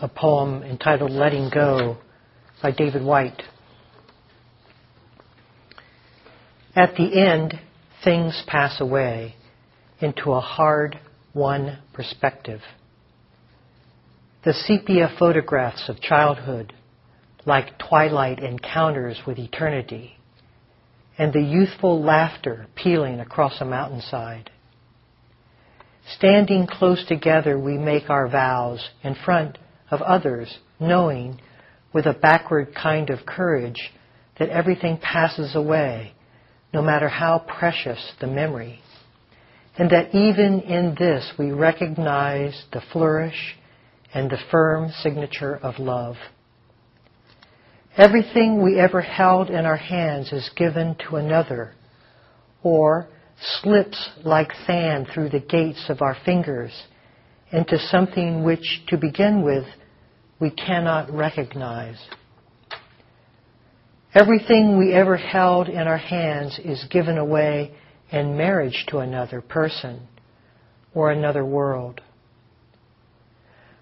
a poem entitled Letting Go by David Whyte. At the end, things pass away into a hard won perspective. The sepia photographs of childhood, like twilight encounters with eternity, and the youthful laughter pealing across a mountainside. Standing close together, we make our vows in front of others, knowing with a backward kind of courage that everything passes away, no matter how precious the memory. And that even in this we recognize the flourish and the firm signature of love. Everything we ever held in our hands is given to another, or slips like sand through the gates of our fingers into something which, to begin with, we cannot recognize. Everything we ever held in our hands is given away in marriage to another person or another world.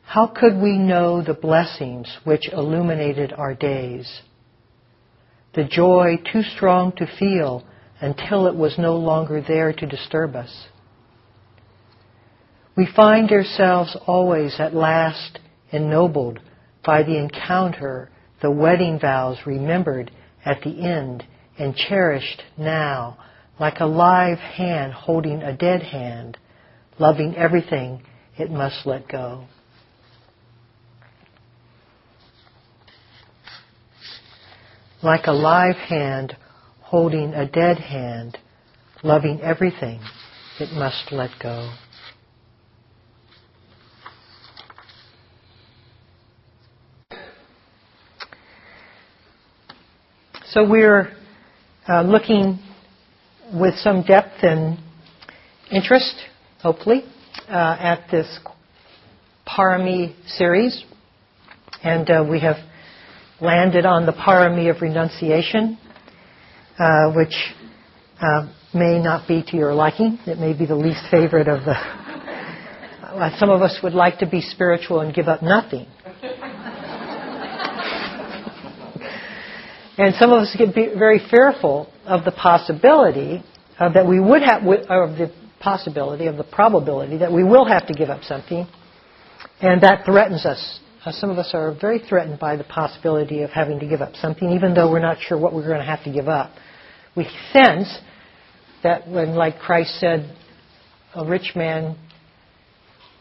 How could we know the blessings which illuminated our days? The joy too strong to feel until it was no longer there to disturb us. We find ourselves always at last ennobled by the encounter, the wedding vows remembered at the end and cherished now, like a live hand holding a dead hand, loving everything it must let go. Like a live hand holding a dead hand, loving everything it must let go. So we're uh, looking with some depth and interest, hopefully, uh, at this Parami series. And uh, we have landed on the Parami of renunciation uh, which uh, may not be to your liking. It may be the least favorite of the. Uh, some of us would like to be spiritual and give up nothing. And some of us get very fearful of the possibility uh, that we would have, of the possibility, of the probability that we will have to give up something, and that threatens us. Uh, some of us are very threatened by the possibility of having to give up something, even though we're not sure what we're going to have to give up we sense that when, like Christ said, a rich man,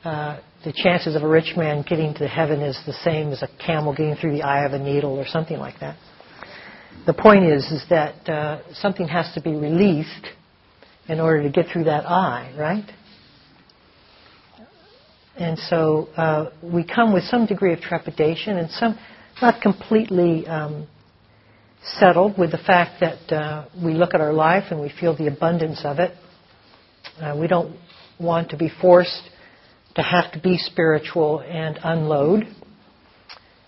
uh, the chances of a rich man getting to heaven is the same as a camel getting through the eye of a needle or something like that. The point is, is that uh, something has to be released in order to get through that eye, right? And so uh, we come with some degree of trepidation and some, not completely um, settled with the fact that uh, we look at our life and we feel the abundance of it. Uh, we don't want to be forced to have to be spiritual and unload.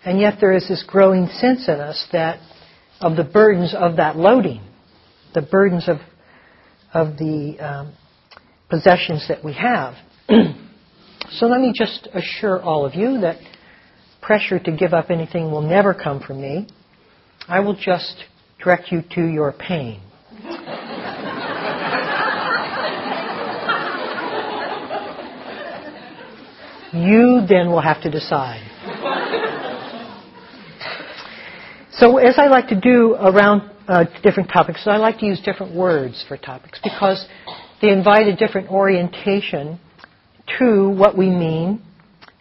And yet there is this growing sense in us that of the burdens of that loading, the burdens of of the um, possessions that we have. so let me just assure all of you that pressure to give up anything will never come from me. I will just direct you to your pain. you then will have to decide. So, as I like to do around uh, different topics, I like to use different words for topics because they invite a different orientation to what we mean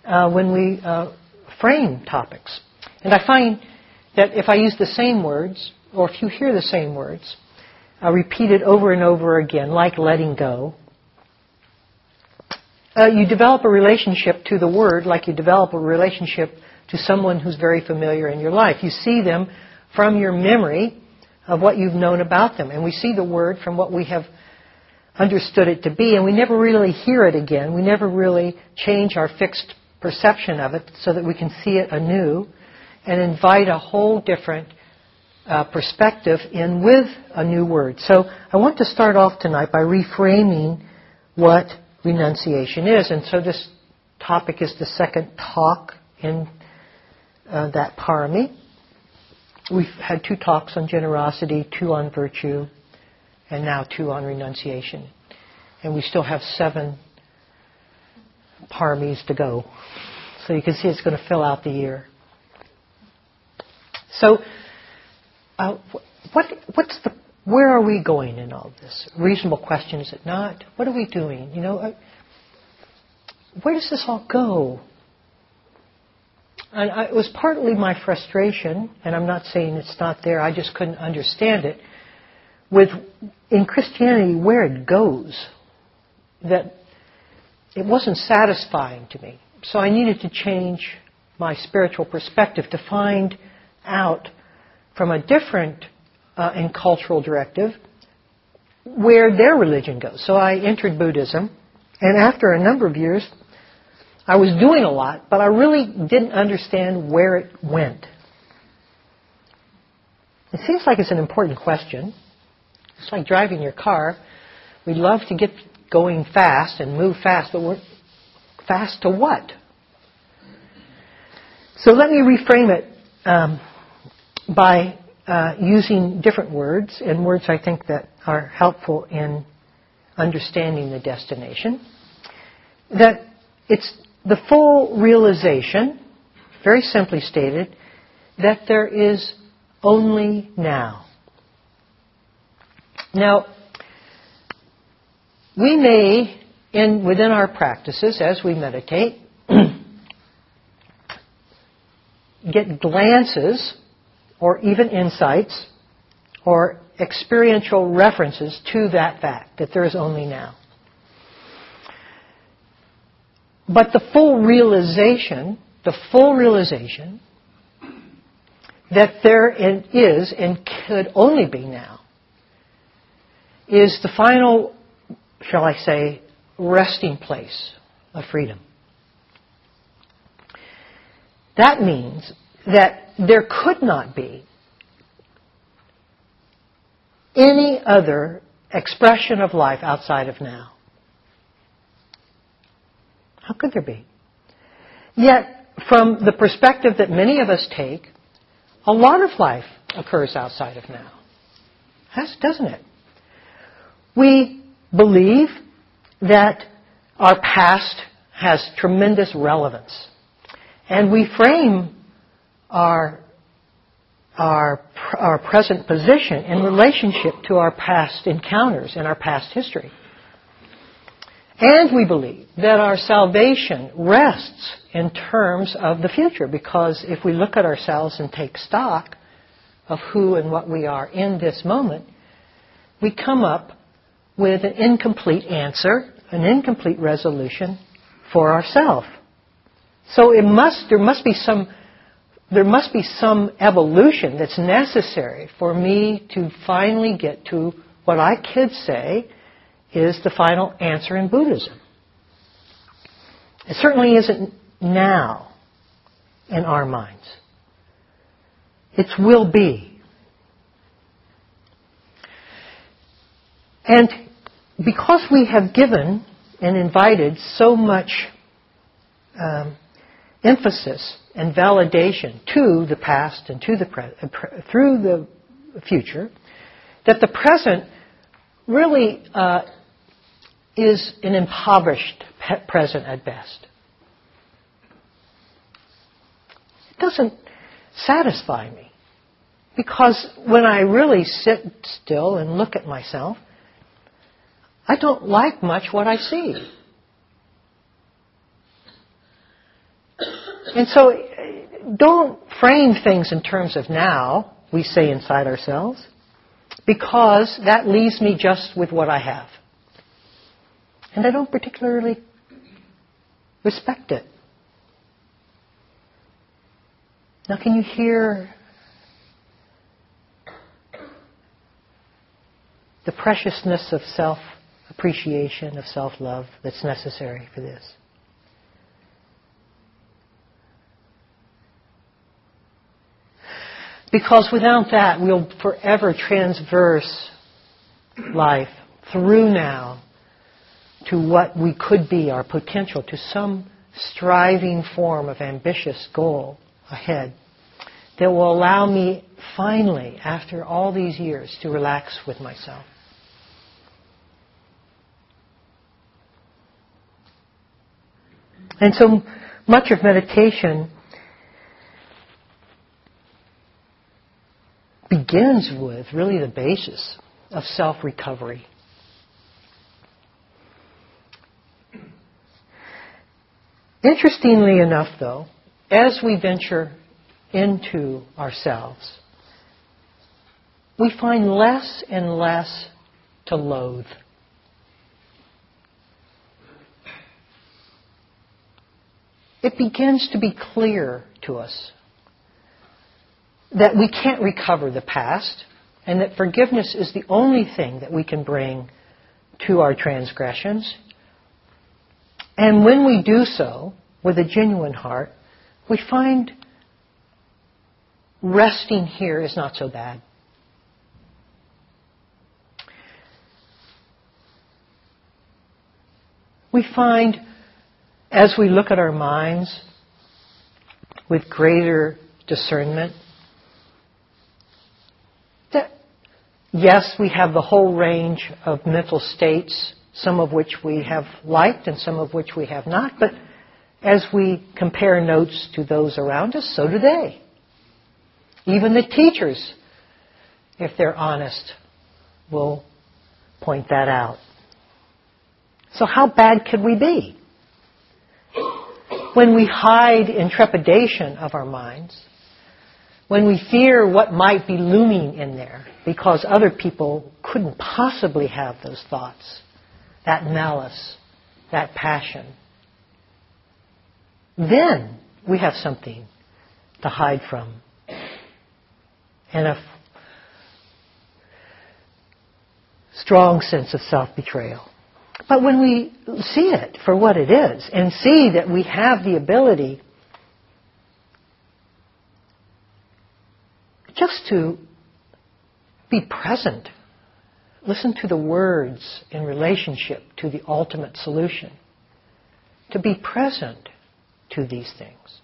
uh, when we uh, frame topics. And I find that if I use the same words, or if you hear the same words, uh, repeated over and over again, like letting go, uh, you develop a relationship to the word like you develop a relationship to someone who's very familiar in your life. You see them from your memory of what you've known about them. And we see the word from what we have understood it to be, and we never really hear it again. We never really change our fixed perception of it so that we can see it anew and invite a whole different uh, perspective in with a new word. So I want to start off tonight by reframing what renunciation is. And so this topic is the second talk in uh, that parami. We've had two talks on generosity, two on virtue, and now two on renunciation. And we still have seven paramis to go. So you can see it's going to fill out the year. So, uh, what, what's the, where are we going in all this? Reasonable question, is it not? What are we doing? You know, uh, where does this all go? And I, it was partly my frustration, and I'm not saying it's not there, I just couldn't understand it, with in Christianity where it goes, that it wasn't satisfying to me. So I needed to change my spiritual perspective to find out from a different uh, and cultural directive where their religion goes. So I entered Buddhism, and after a number of years, I was doing a lot, but I really didn't understand where it went. It seems like it's an important question. It's like driving your car. We love to get going fast and move fast, but we're fast to what? So let me reframe it um, by uh, using different words and words I think that are helpful in understanding the destination. That it's the full realization, very simply stated, that there is only now. Now, we may, in, within our practices, as we meditate, get glances or even insights or experiential references to that fact, that there is only now. But the full realization, the full realization that there is and could only be now is the final, shall I say, resting place of freedom. That means that there could not be any other expression of life outside of now. How could there be? Yet, from the perspective that many of us take, a lot of life occurs outside of now. Has, doesn't it? We believe that our past has tremendous relevance. And we frame our, our, our present position in relationship to our past encounters and our past history. And we believe that our salvation rests in terms of the future because if we look at ourselves and take stock of who and what we are in this moment, we come up with an incomplete answer, an incomplete resolution for ourselves. So it must, there must be some, there must be some evolution that's necessary for me to finally get to what I could say is the final answer in Buddhism. It certainly isn't now in our minds. It will be. And because we have given and invited so much um, emphasis and validation to the past and to the pre- uh, through the future, that the present really uh, is an impoverished present at best. It doesn't satisfy me. Because when I really sit still and look at myself, I don't like much what I see. And so don't frame things in terms of now, we say inside ourselves, because that leaves me just with what I have. And I don't particularly respect it. Now, can you hear the preciousness of self appreciation, of self love that's necessary for this? Because without that, we'll forever transverse life through now to what we could be, our potential, to some striving form of ambitious goal ahead that will allow me finally, after all these years, to relax with myself. And so much of meditation begins with really the basis of self recovery. Interestingly enough, though, as we venture into ourselves, we find less and less to loathe. It begins to be clear to us that we can't recover the past and that forgiveness is the only thing that we can bring to our transgressions. And when we do so with a genuine heart, we find resting here is not so bad. We find as we look at our minds with greater discernment, that yes, we have the whole range of mental states, some of which we have liked and some of which we have not, but as we compare notes to those around us, so do they. Even the teachers, if they're honest, will point that out. So how bad could we be? When we hide in trepidation of our minds, when we fear what might be looming in there because other people couldn't possibly have those thoughts, that malice, that passion, then we have something to hide from and a strong sense of self betrayal. But when we see it for what it is and see that we have the ability just to be present, listen to the words in relationship to the ultimate solution, to be present to these things.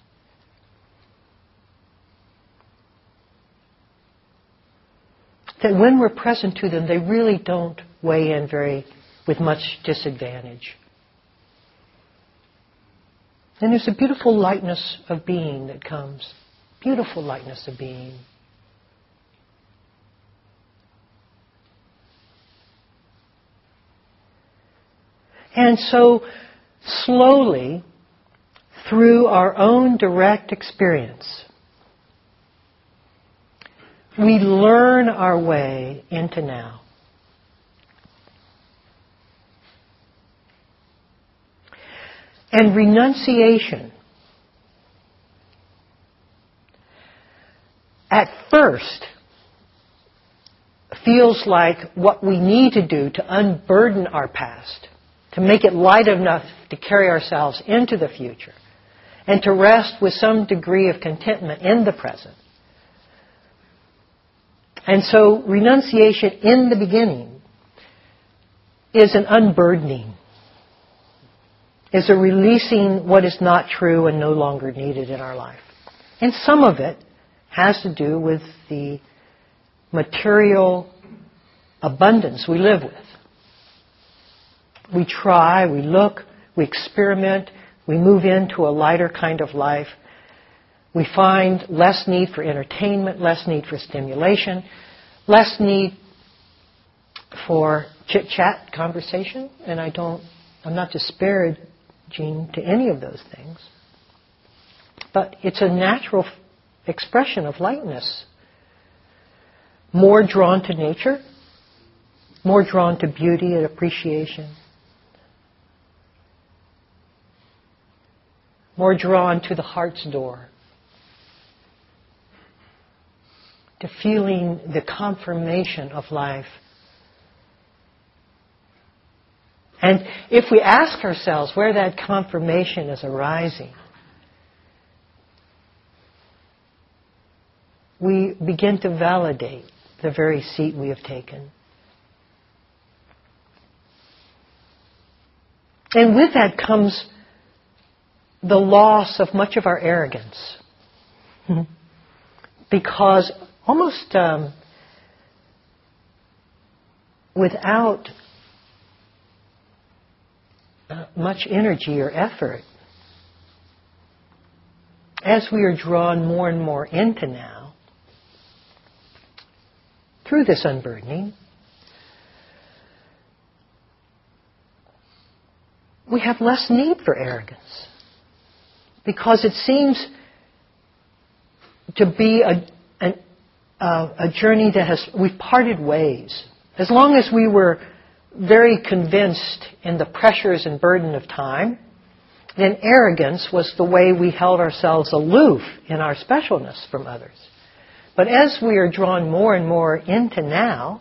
That when we're present to them, they really don't weigh in very with much disadvantage. And there's a beautiful lightness of being that comes. Beautiful lightness of being. And so, slowly, through our own direct experience, we learn our way into now. And renunciation, at first, feels like what we need to do to unburden our past, to make it light enough to carry ourselves into the future, and to rest with some degree of contentment in the present. And so, renunciation in the beginning is an unburdening is a releasing what is not true and no longer needed in our life. And some of it has to do with the material abundance we live with. We try, we look, we experiment, we move into a lighter kind of life. We find less need for entertainment, less need for stimulation, less need for chit chat conversation, and I don't, I'm not disparaging to any of those things. But it's a natural expression of lightness. More drawn to nature, more drawn to beauty and appreciation, more drawn to the heart's door, to feeling the confirmation of life And if we ask ourselves where that confirmation is arising, we begin to validate the very seat we have taken. And with that comes the loss of much of our arrogance. because almost um, without uh, much energy or effort, as we are drawn more and more into now, through this unburdening, we have less need for arrogance. Because it seems to be a, a, a journey that has, we've parted ways. As long as we were very convinced in the pressures and burden of time, then arrogance was the way we held ourselves aloof in our specialness from others. But as we are drawn more and more into now,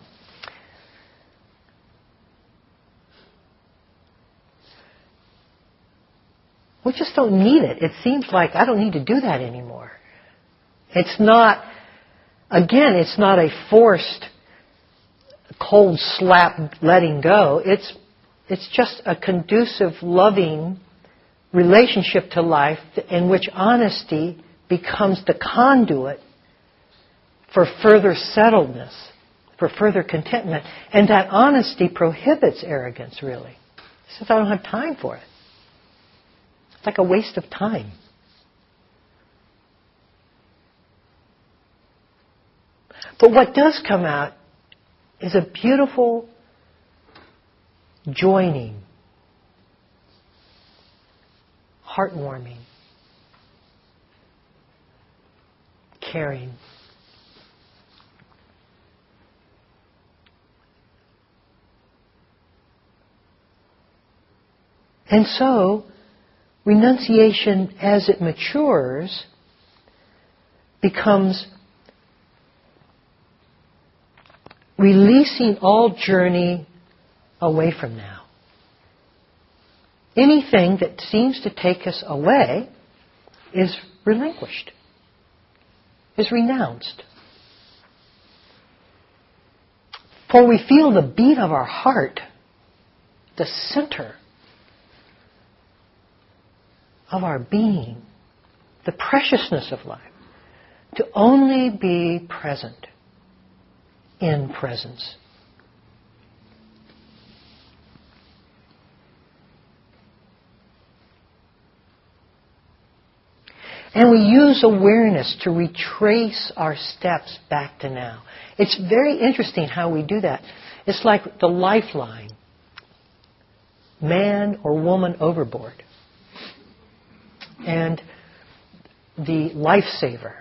we just don't need it. It seems like I don't need to do that anymore. It's not, again, it's not a forced cold slap letting go. It's, it's just a conducive, loving relationship to life in which honesty becomes the conduit for further settledness, for further contentment. And that honesty prohibits arrogance, really. It says, I don't have time for it. It's like a waste of time. But what does come out is a beautiful joining, heartwarming, caring. And so, renunciation as it matures becomes releasing all journey away from now. Anything that seems to take us away is relinquished, is renounced. For we feel the beat of our heart, the center of our being, the preciousness of life, to only be present in presence. And we use awareness to retrace our steps back to now. It's very interesting how we do that. It's like the lifeline man or woman overboard. And the lifesaver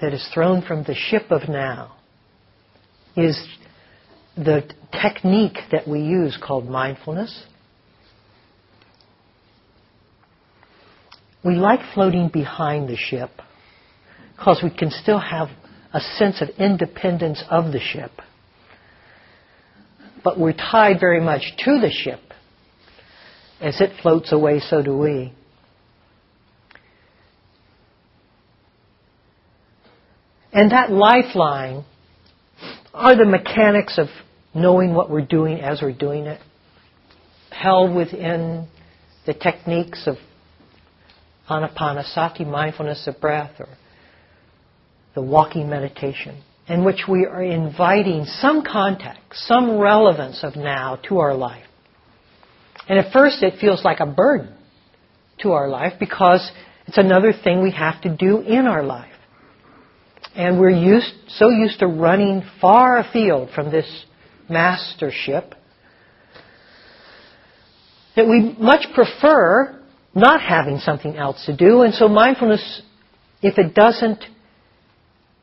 that is thrown from the ship of now is the technique that we use called mindfulness. We like floating behind the ship because we can still have a sense of independence of the ship. But we're tied very much to the ship. As it floats away, so do we. And that lifeline are the mechanics of knowing what we're doing as we're doing it held within the techniques of anapanasati, mindfulness of breath, or the walking meditation, in which we are inviting some context, some relevance of now to our life. And at first it feels like a burden to our life because it's another thing we have to do in our life. And we're used, so used to running far afield from this mastership that we much prefer not having something else to do. And so mindfulness, if it doesn't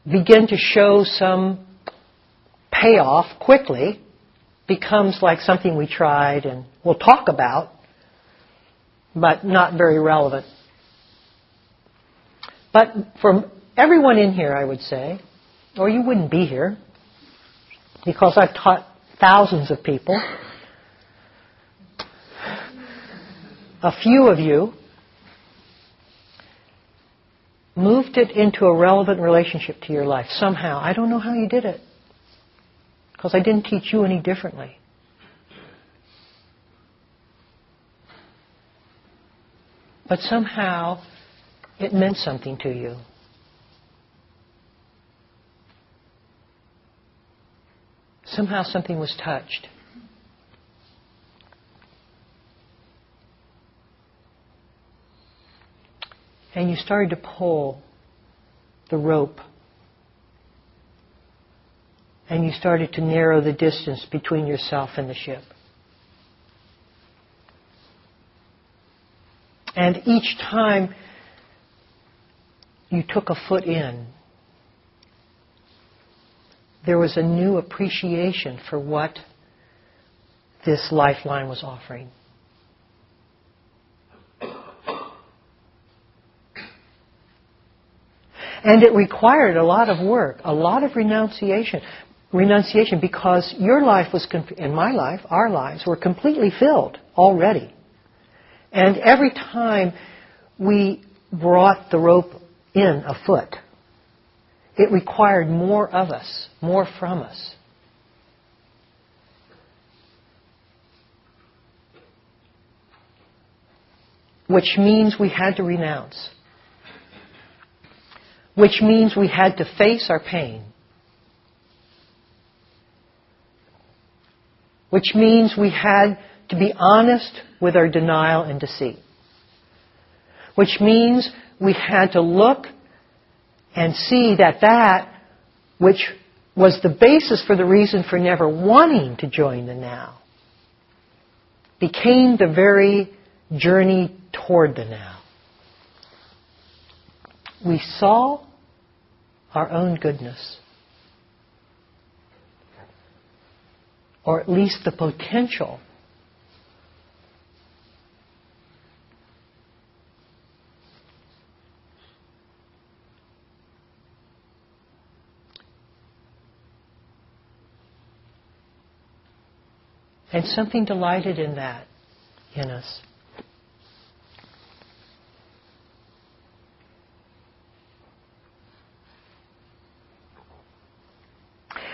begin to show some payoff quickly, becomes like something we tried and we'll talk about, but not very relevant. But for everyone in here, I would say, or you wouldn't be here, because I've taught thousands of people. A few of you moved it into a relevant relationship to your life somehow. I don't know how you did it, because I didn't teach you any differently. But somehow it meant something to you. Somehow something was touched. And you started to pull the rope. And you started to narrow the distance between yourself and the ship. And each time you took a foot in, there was a new appreciation for what this lifeline was offering. And it required a lot of work, a lot of renunciation, renunciation because your life was, in my life, our lives were completely filled already. And every time we brought the rope in a foot, it required more of us, more from us. Which means we had to renounce. Which means we had to face our pain. Which means we had to be honest with our denial and deceit. Which means we had to look and see that that which was the basis for the reason for never wanting to join the now became the very journey toward the now. We saw our own goodness, or at least the potential And something delighted in that in us.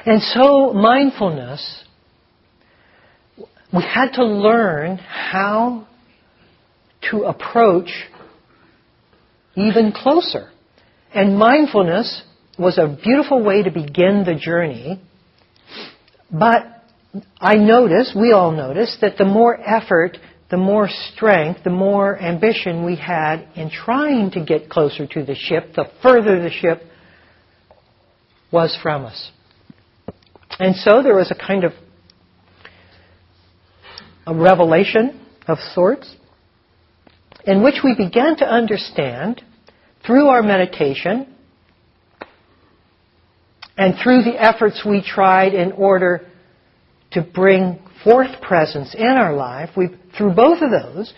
And so, mindfulness, we had to learn how to approach even closer. And mindfulness was a beautiful way to begin the journey, but I notice, we all notice, that the more effort, the more strength, the more ambition we had in trying to get closer to the ship, the further the ship was from us. And so there was a kind of a revelation of sorts in which we began to understand through our meditation and through the efforts we tried in order to bring forth presence in our life, we, through both of those,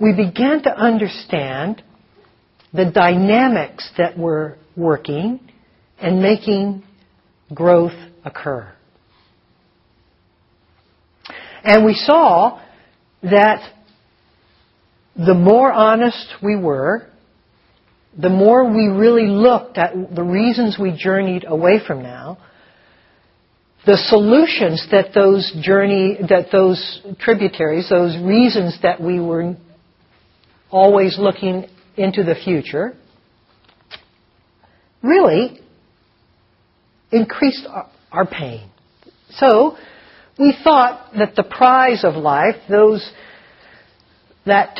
we began to understand the dynamics that were working and making growth occur. And we saw that the more honest we were, the more we really looked at the reasons we journeyed away from now, the solutions that those journey, that those tributaries, those reasons that we were always looking into the future, really increased our, pain. So, we thought that the prize of life, those, that,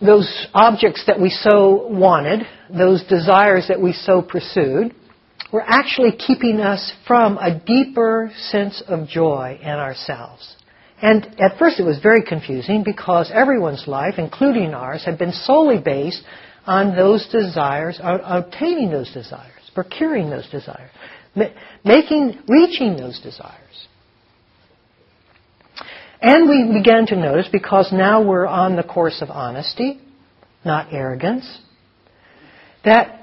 those objects that we so wanted, those desires that we so pursued, were actually keeping us from a deeper sense of joy in ourselves. And at first it was very confusing because everyone's life, including ours, had been solely based on those desires, obtaining those desires, procuring those desires, making, reaching those desires. And we began to notice, because now we're on the course of honesty, not arrogance, that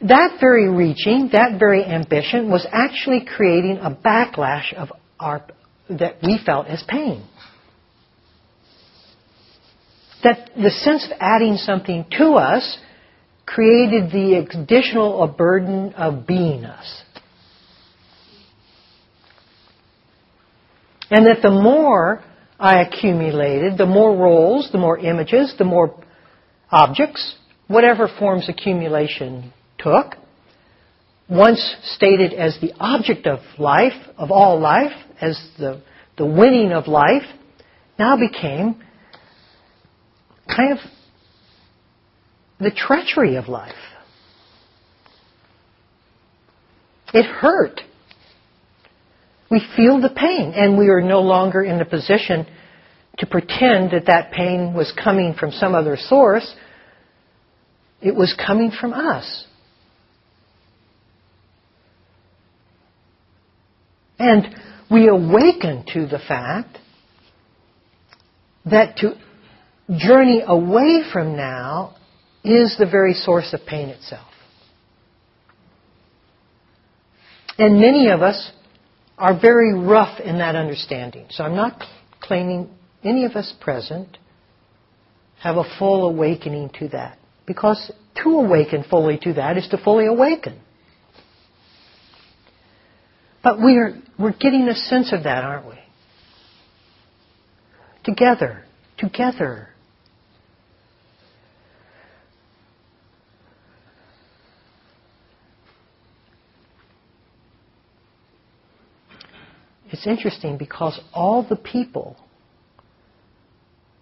that very reaching, that very ambition was actually creating a backlash of our, that we felt as pain. That the sense of adding something to us created the additional burden of being us. And that the more I accumulated, the more roles, the more images, the more objects, whatever forms accumulation took, once stated as the object of life, of all life, as the, the winning of life, now became kind of the treachery of life. It hurt. We feel the pain, and we are no longer in the position to pretend that that pain was coming from some other source. It was coming from us. And we awaken to the fact that to journey away from now is the very source of pain itself. And many of us are very rough in that understanding. So I'm not claiming any of us present have a full awakening to that. Because to awaken fully to that is to fully awaken. But we're, we're getting a sense of that, aren't we? Together. Together. It's interesting because all the people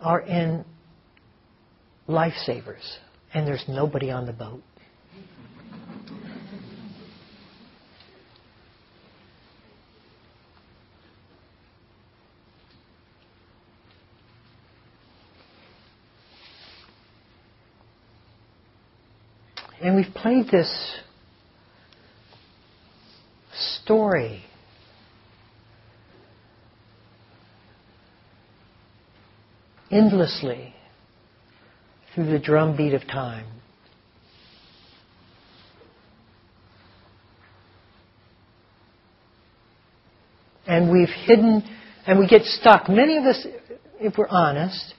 are in lifesavers, and there's nobody on the boat. And we've played this story endlessly through the drumbeat of time. And we've hidden, and we get stuck. Many of us, if we're honest,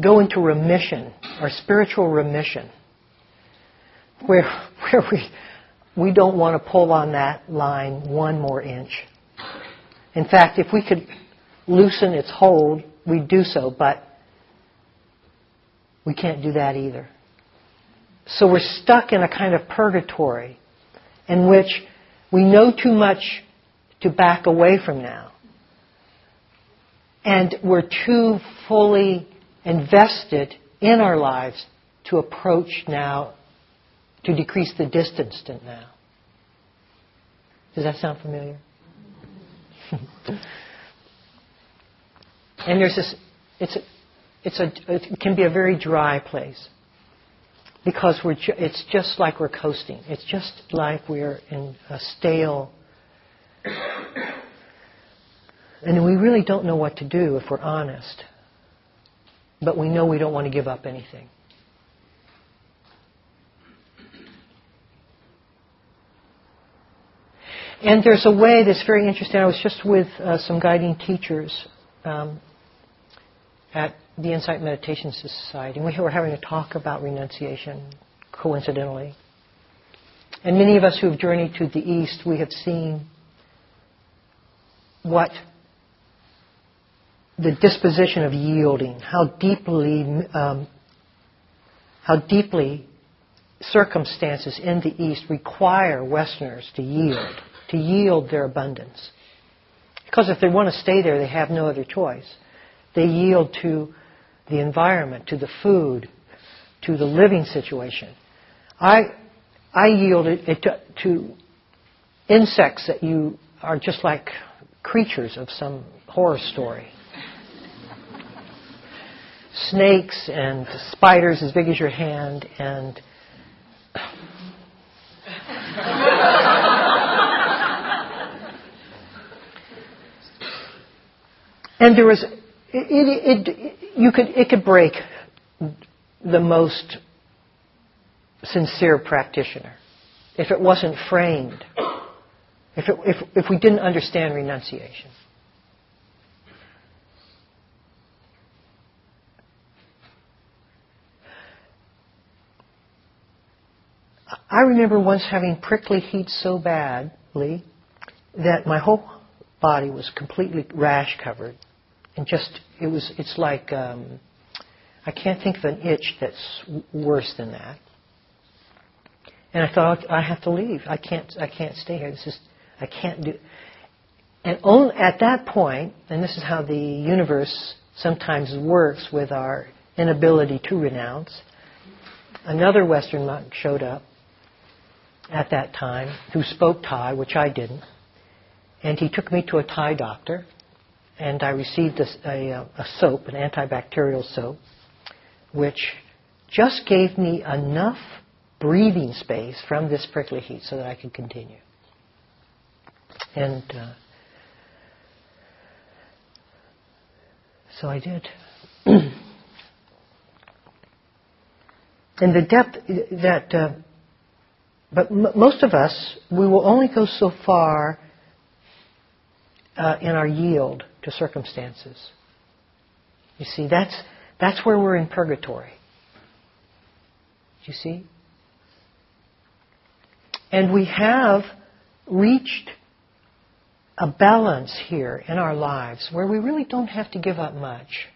go into remission, or spiritual remission, where, where we, we don't want to pull on that line one more inch. In fact, if we could loosen its hold, we'd do so, but we can't do that either. So we're stuck in a kind of purgatory in which we know too much to back away from now. And we're too fully invested in our lives to approach now, to decrease the distance to now. Does that sound familiar? And there's this, it's a, it's a, it can be a very dry place because we're ju- it's just like we're coasting. It's just like we're in a stale, and we really don't know what to do if we're honest. But we know we don't want to give up anything. And there's a way that's very interesting. I was just with uh, some guiding teachers um, at the Insight Meditation Society, and we were having a talk about renunciation, coincidentally. And many of us who have journeyed to the East, we have seen what the disposition of yielding, how deeply, um, how deeply circumstances in the East require Westerners to yield, to yield their abundance. Because if they want to stay there, they have no other choice. They yield to the environment, to the food, to the living situation. I, I yielded it to, to insects that you are just like creatures of some horror story. Snakes and spiders as big as your hand and and there was it, it, it, you could, it could break the most sincere practitioner if it wasn't framed, if, it, if, if we didn't understand renunciation. I remember once having prickly heat so badly that my whole body was completely rash covered and just it was it's like um, I can't think of an itch that's worse than that. And I thought, I have to leave. I can't, I can't stay here. This is, I can't do. And only at that point, and this is how the universe sometimes works with our inability to renounce, another Western monk showed up at that time who spoke Thai, which I didn't. And he took me to a Thai doctor, and I received a, a, a soap, an antibacterial soap, which just gave me enough breathing space from this prickly heat so that I could continue. And uh, so I did. and the depth that, uh, but m- most of us, we will only go so far uh, in our yield to circumstances. You see, that's, that's where we're in purgatory. You see? And we have reached a balance here in our lives where we really don't have to give up much.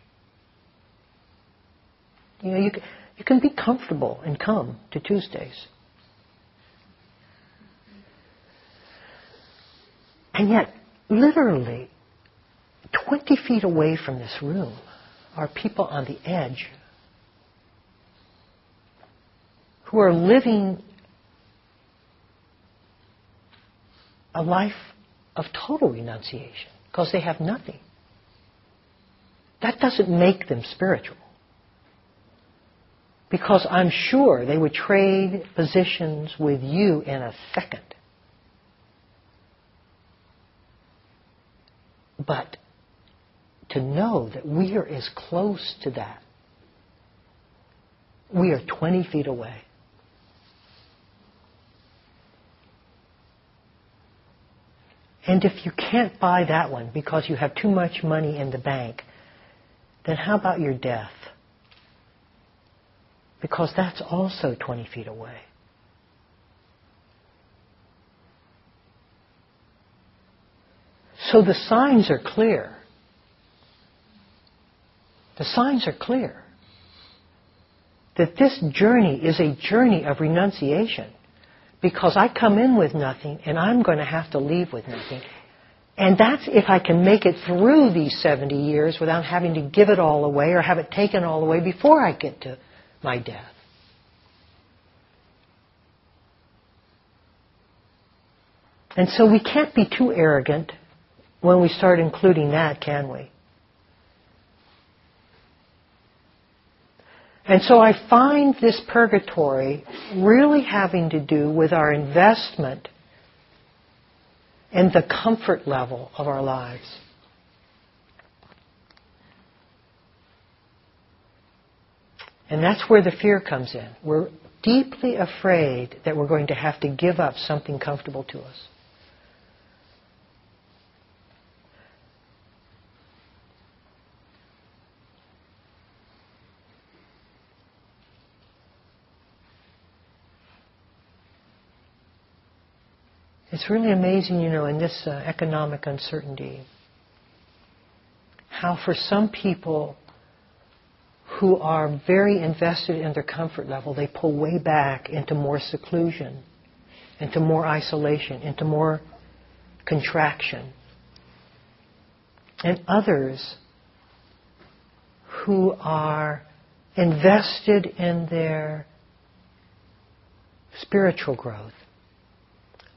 You know, you you can be comfortable and come to Tuesdays. And yet, literally, 20 feet away from this room are people on the edge who are living a life of total renunciation because they have nothing. That doesn't make them spiritual. Because I'm sure they would trade positions with you in a second. But to know that we are as close to that, we are 20 feet away. And if you can't buy that one because you have too much money in the bank, then how about your death? Because that's also 20 feet away. So the signs are clear. The signs are clear that this journey is a journey of renunciation because I come in with nothing and I'm going to have to leave with nothing. And that's if I can make it through these 70 years without having to give it all away or have it taken all away before I get to my death. And so we can't be too arrogant when we start including that, can we? And so I find this purgatory really having to do with our investment and the comfort level of our lives. And that's where the fear comes in. We're deeply afraid that we're going to have to give up something comfortable to us. It's really amazing, you know, in this uh, economic uncertainty, how for some people who are very invested in their comfort level, they pull way back into more seclusion, into more isolation, into more contraction. And others who are invested in their spiritual growth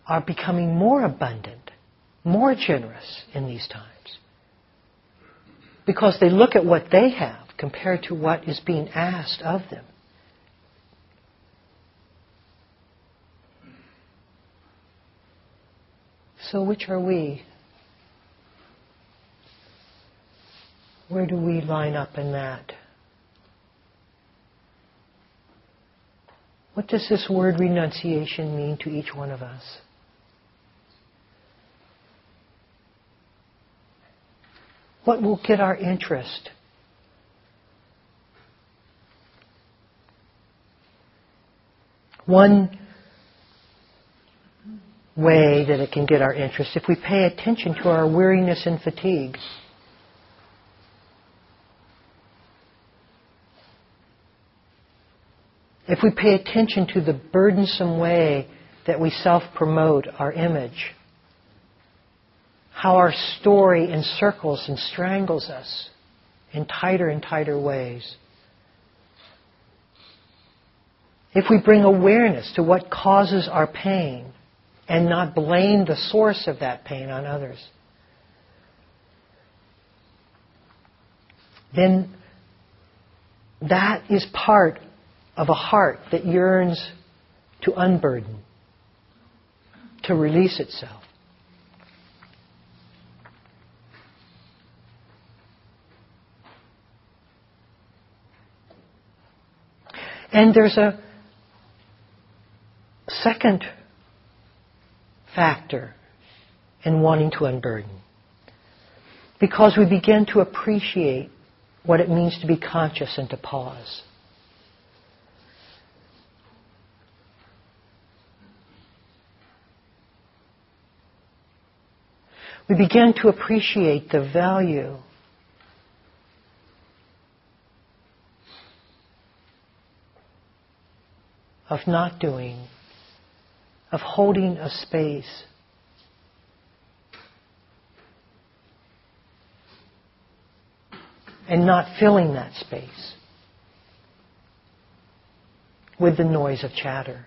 are becoming more abundant, more generous in these times. Because they look at what they have compared to what is being asked of them. So, which are we? Where do we line up in that? What does this word renunciation mean to each one of us? What will get our interest? One way that it can get our interest if we pay attention to our weariness and fatigue. if we pay attention to the burdensome way that we self promote our image, how our story encircles and strangles us in tighter and tighter ways. If we bring awareness to what causes our pain and not blame the source of that pain on others, then that is part of a heart that yearns to unburden, to release itself. And there's a second factor in wanting to unburden. Because we begin to appreciate what it means to be conscious and to pause. we begin to appreciate the value of not doing, of holding a space. And not filling that space with the noise of chatter,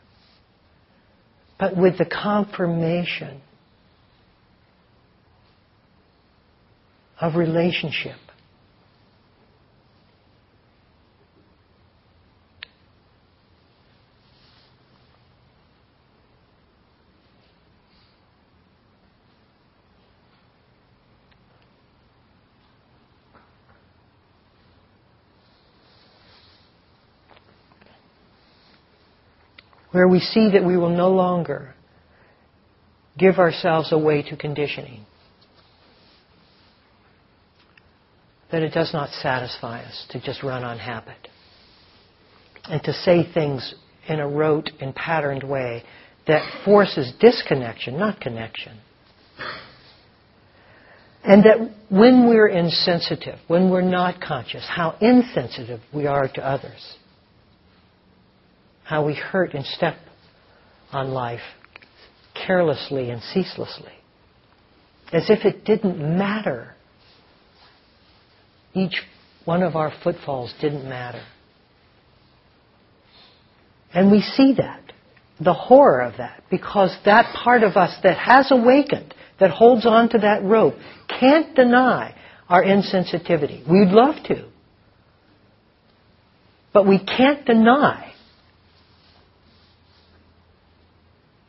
but with the confirmation of relationship. Where we see that we will no longer give ourselves away to conditioning. that it does not satisfy us to just run on habit and to say things in a rote and patterned way that forces disconnection, not connection. And that when we're insensitive, when we're not conscious, how insensitive we are to others. How we hurt and step on life carelessly and ceaselessly. As if it didn't matter each one of our footfalls didn't matter. And we see that, the horror of that, because that part of us that has awakened, that holds on to that rope, can't deny our insensitivity. We'd love to. But we can't deny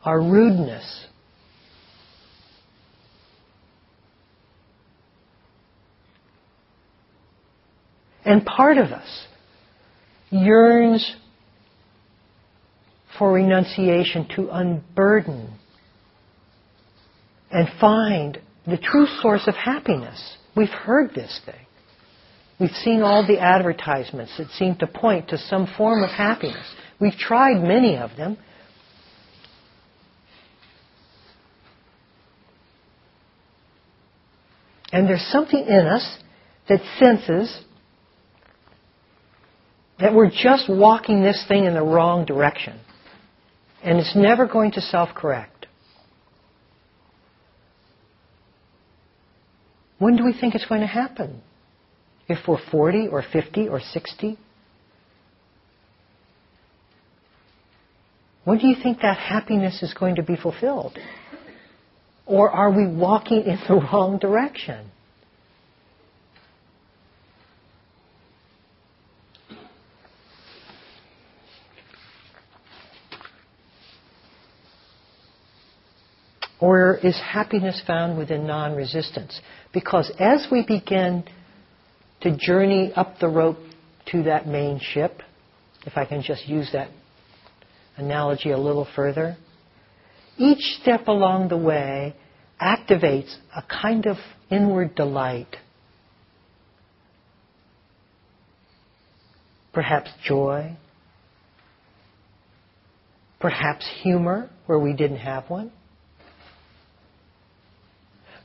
our rudeness And part of us yearns for renunciation to unburden and find the true source of happiness. We've heard this thing. We've seen all the advertisements that seem to point to some form of happiness. We've tried many of them. And there's something in us that senses that we're just walking this thing in the wrong direction. And it's never going to self correct. When do we think it's going to happen? If we're 40 or 50 or 60? When do you think that happiness is going to be fulfilled? Or are we walking in the wrong direction? Or is happiness found within non resistance? Because as we begin to journey up the rope to that main ship, if I can just use that analogy a little further, each step along the way activates a kind of inward delight. Perhaps joy, perhaps humor where we didn't have one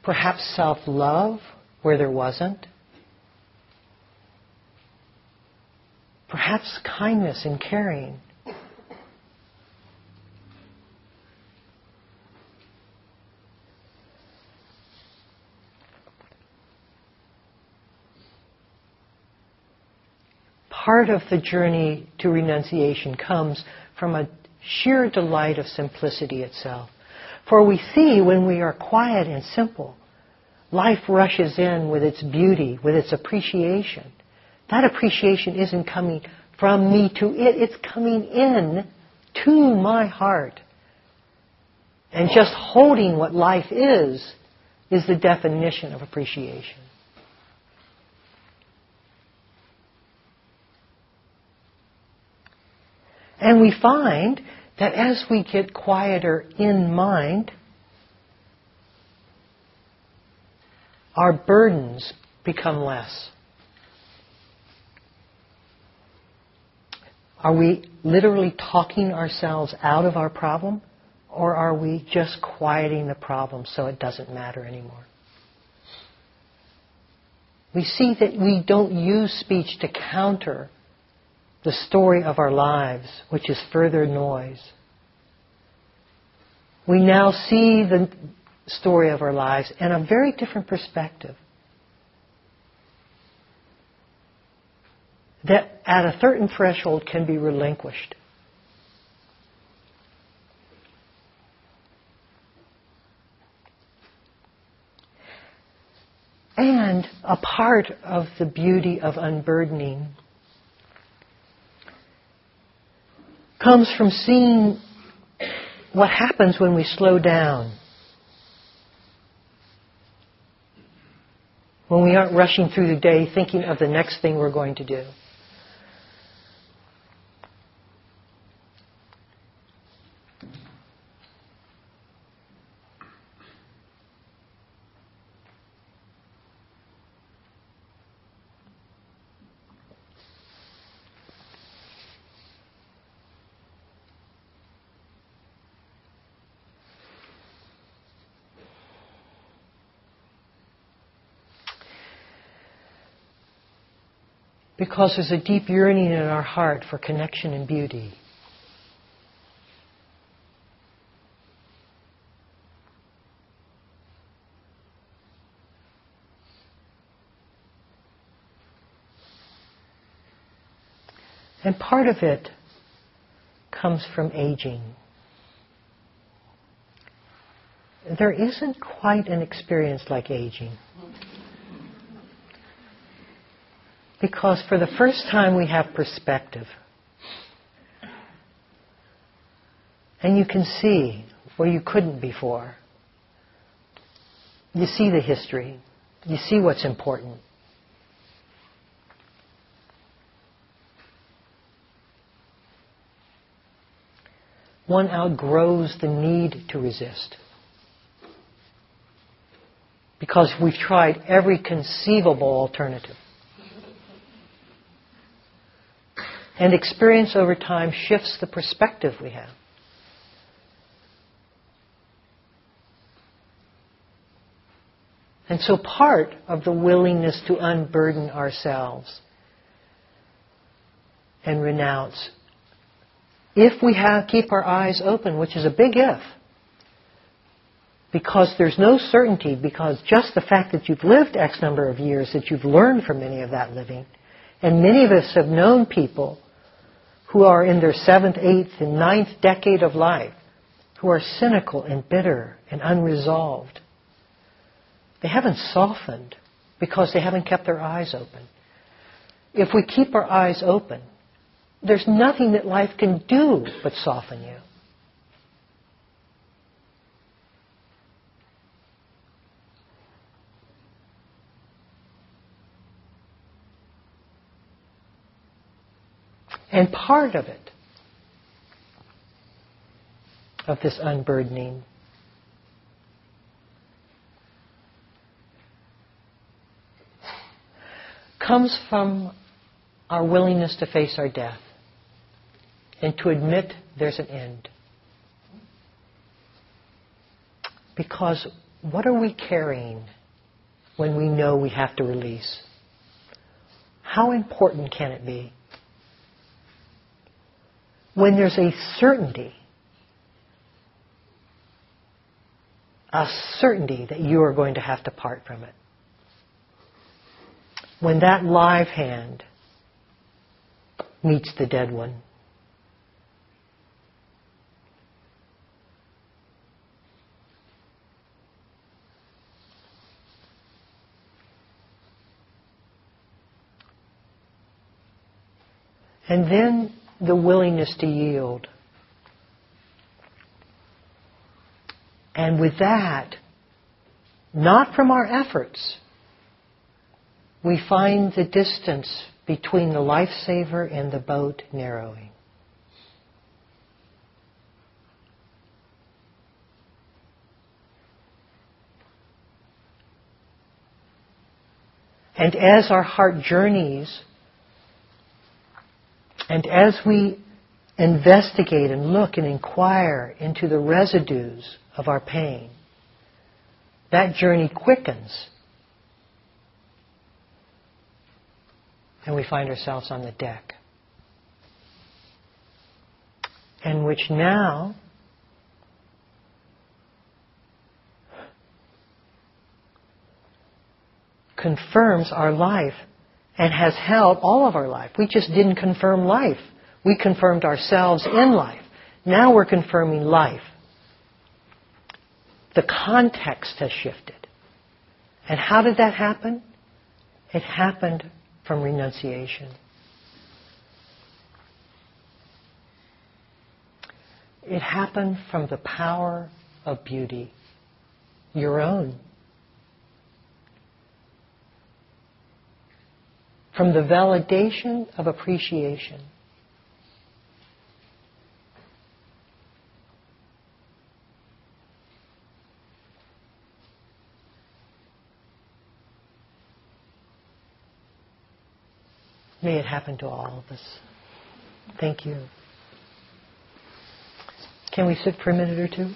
Perhaps self love where there wasn't. Perhaps kindness and caring part of the journey to renunciation comes from a sheer delight of simplicity itself. For we see when we are quiet and simple, life rushes in with its beauty, with its appreciation. That appreciation isn't coming from me to it, it's coming in to my heart. And just holding what life is, is the definition of appreciation. And we find that as we get quieter in mind, our burdens become less. Are we literally talking ourselves out of our problem? Or are we just quieting the problem so it doesn't matter anymore? We see that we don't use speech to counter the story of our lives, which is further noise. We now see the story of our lives in a very different perspective. That at a certain threshold can be relinquished. And a part of the beauty of unburdening comes from seeing what happens when we slow down. When we aren't rushing through the day thinking of the next thing we're going to do. Because there's a deep yearning in our heart for connection and beauty. And part of it comes from aging. There isn't quite an experience like aging. Because for the first time we have perspective. And you can see where you couldn't before. You see the history. You see what's important. One outgrows the need to resist. Because we've tried every conceivable alternative. And experience over time shifts the perspective we have. And so part of the willingness to unburden ourselves and renounce, if we have, keep our eyes open, which is a big if, because there's no certainty, because just the fact that you've lived X number of years, that you've learned from many of that living, and many of us have known people who are in their seventh, eighth, and ninth decade of life, who are cynical and bitter and unresolved. They haven't softened because they haven't kept their eyes open. If we keep our eyes open, there's nothing that life can do but soften you. And part of it, of this unburdening, comes from our willingness to face our death and to admit there's an end. Because what are we carrying when we know we have to release? How important can it be? When there's a certainty, a certainty that you are going to have to part from it. When that live hand meets the dead one. And then the willingness to yield. And with that, not from our efforts, we find the distance between the lifesaver and the boat narrowing. And as our heart journeys, and as we investigate and look and inquire into the residues of our pain, that journey quickens. And we find ourselves on the deck. And which now confirms our life and has held all of our life. We just didn't confirm life. We confirmed ourselves in life. Now we're confirming life the context has shifted. And how did that happen? It happened from renunciation. It happened from the power of beauty, your own. From the validation of appreciation. May it happen to all of us. Thank you. Can we sit for a minute or two?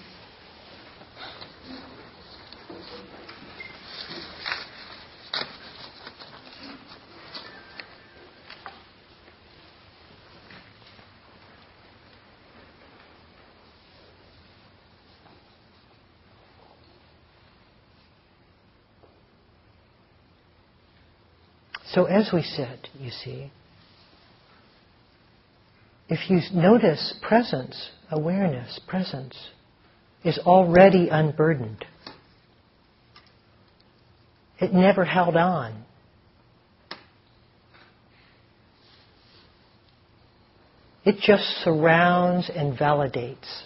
So as we sit, you see, if you notice presence, awareness, presence is already unburdened. It never held on. It just surrounds and validates.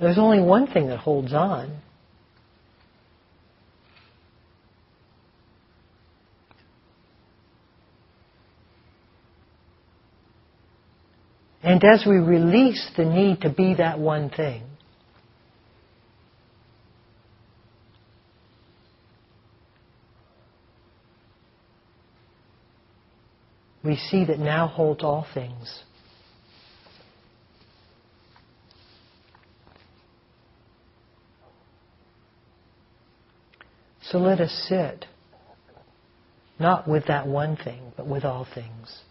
There's only one thing that holds on. And as we release the need to be that one thing, we see that now holds all things. So let us sit, not with that one thing, but with all things.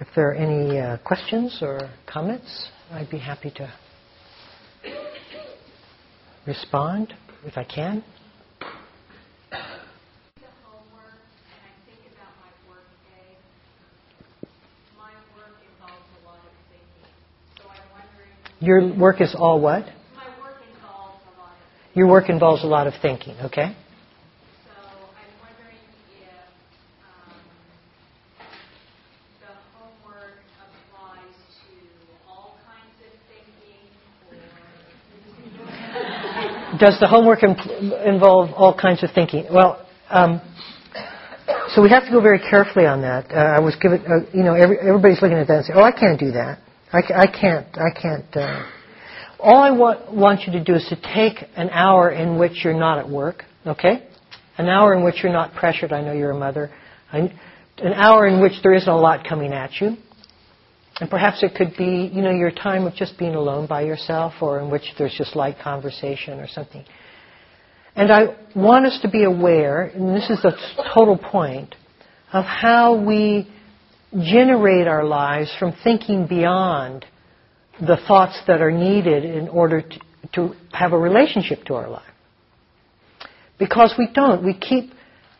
If there are any uh, questions or comments, I'd be happy to respond if I can. Your work is all what? My work involves a lot of Your work involves a lot of thinking, okay? So I'm wondering if um, the homework applies to all kinds of thinking or Does the homework involve all kinds of thinking? Well, um, so we have to go very carefully on that. Uh, I was given, uh, you know, every, everybody's looking at that and saying, "Oh, I can't do that. I, I can't. I can't." Uh. All I want, want you to do is to take an hour in which you're not at work, okay? An hour in which you're not pressured. I know you're a mother. An hour in which there isn't a lot coming at you. And perhaps it could be, you know, your time of just being alone by yourself or in which there's just light conversation or something. And I want us to be aware, and this is the total point, of how we generate our lives from thinking beyond the thoughts that are needed in order to, to have a relationship to our life. Because we don't. We keep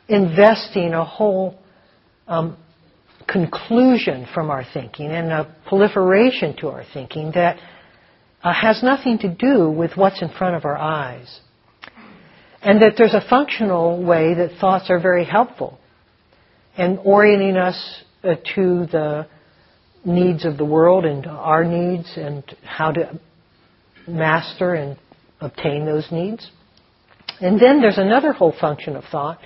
investing a whole um, conclusion from our thinking and a proliferation to our thinking that uh, has nothing to do with what's in front of our eyes. And that there's a functional way that thoughts are very helpful in orienting us uh, to the needs of the world and our needs and how to master and obtain those needs. And then there's another whole function of thought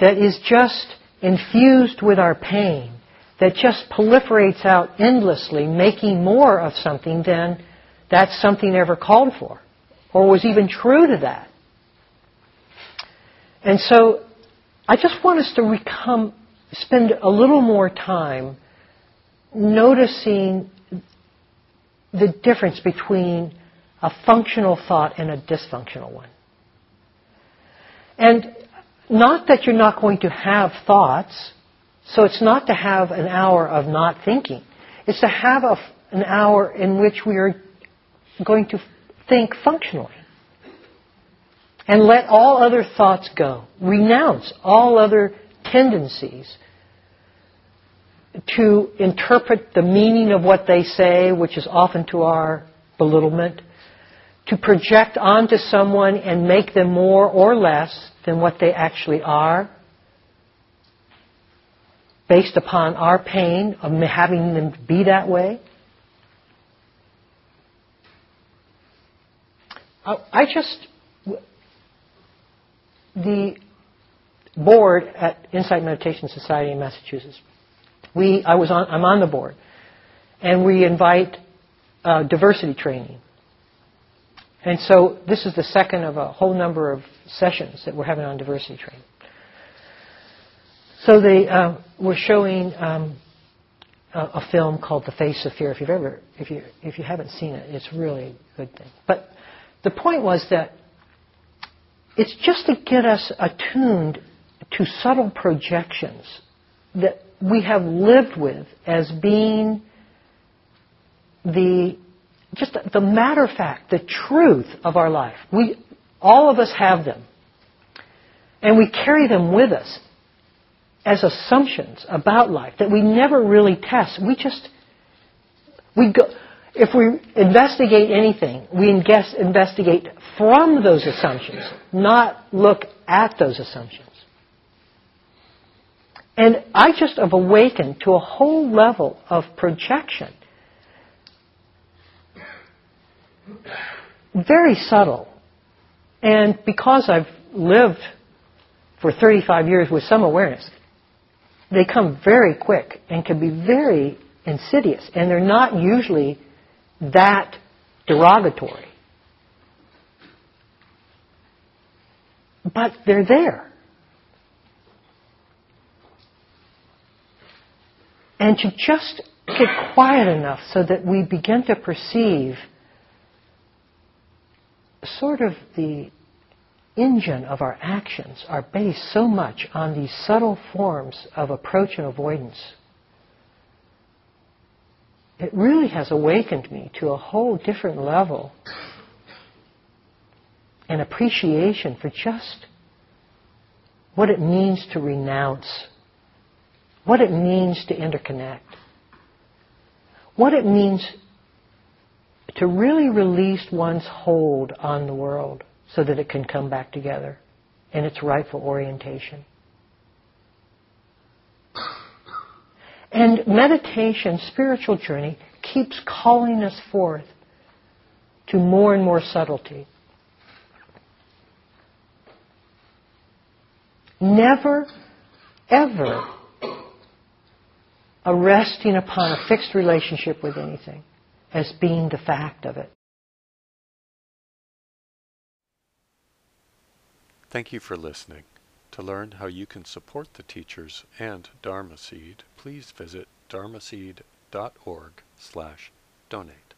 that is just infused with our pain, that just proliferates out endlessly, making more of something than that something ever called for or was even true to that. And so I just want us to become, spend a little more time noticing the difference between a functional thought and a dysfunctional one. And not that you're not going to have thoughts, so it's not to have an hour of not thinking. It's to have a, an hour in which we are going to think functionally. And let all other thoughts go. Renounce all other tendencies to interpret the meaning of what they say, which is often to our belittlement, to project onto someone and make them more or less than what they actually are, based upon our pain of having them be that way. I just, the board at Insight Meditation Society in Massachusetts we, I was on, I'm on the board, and we invite uh, diversity training. And so this is the second of a whole number of sessions that we're having on diversity training. So they uh, were showing um, a, a, film called The Face of Fear. If you've ever, if you if you haven't seen it, it's really a good thing. But the point was that it's just to get us attuned to subtle projections that we have lived with as being the just the matter of fact, the truth of our life. We all of us have them. And we carry them with us as assumptions about life that we never really test. We just we go if we investigate anything, we investigate from those assumptions, not look at those assumptions. And I just have awakened to a whole level of projection. Very subtle. And because I've lived for 35 years with some awareness, they come very quick and can be very insidious. And they're not usually that derogatory. But they're there. And to just get quiet enough so that we begin to perceive sort of the engine of our actions are based so much on these subtle forms of approach and avoidance. It really has awakened me to a whole different level and appreciation for just what it means to renounce what it means to interconnect, what it means to really release one's hold on the world so that it can come back together in its rightful orientation. And meditation, spiritual journey, keeps calling us forth to more and more subtlety. Never, ever a resting upon a fixed relationship with anything as being the fact of it. Thank you for listening. To learn how you can support the teachers and Dharma Seed, please visit dharmaseed.org slash donate.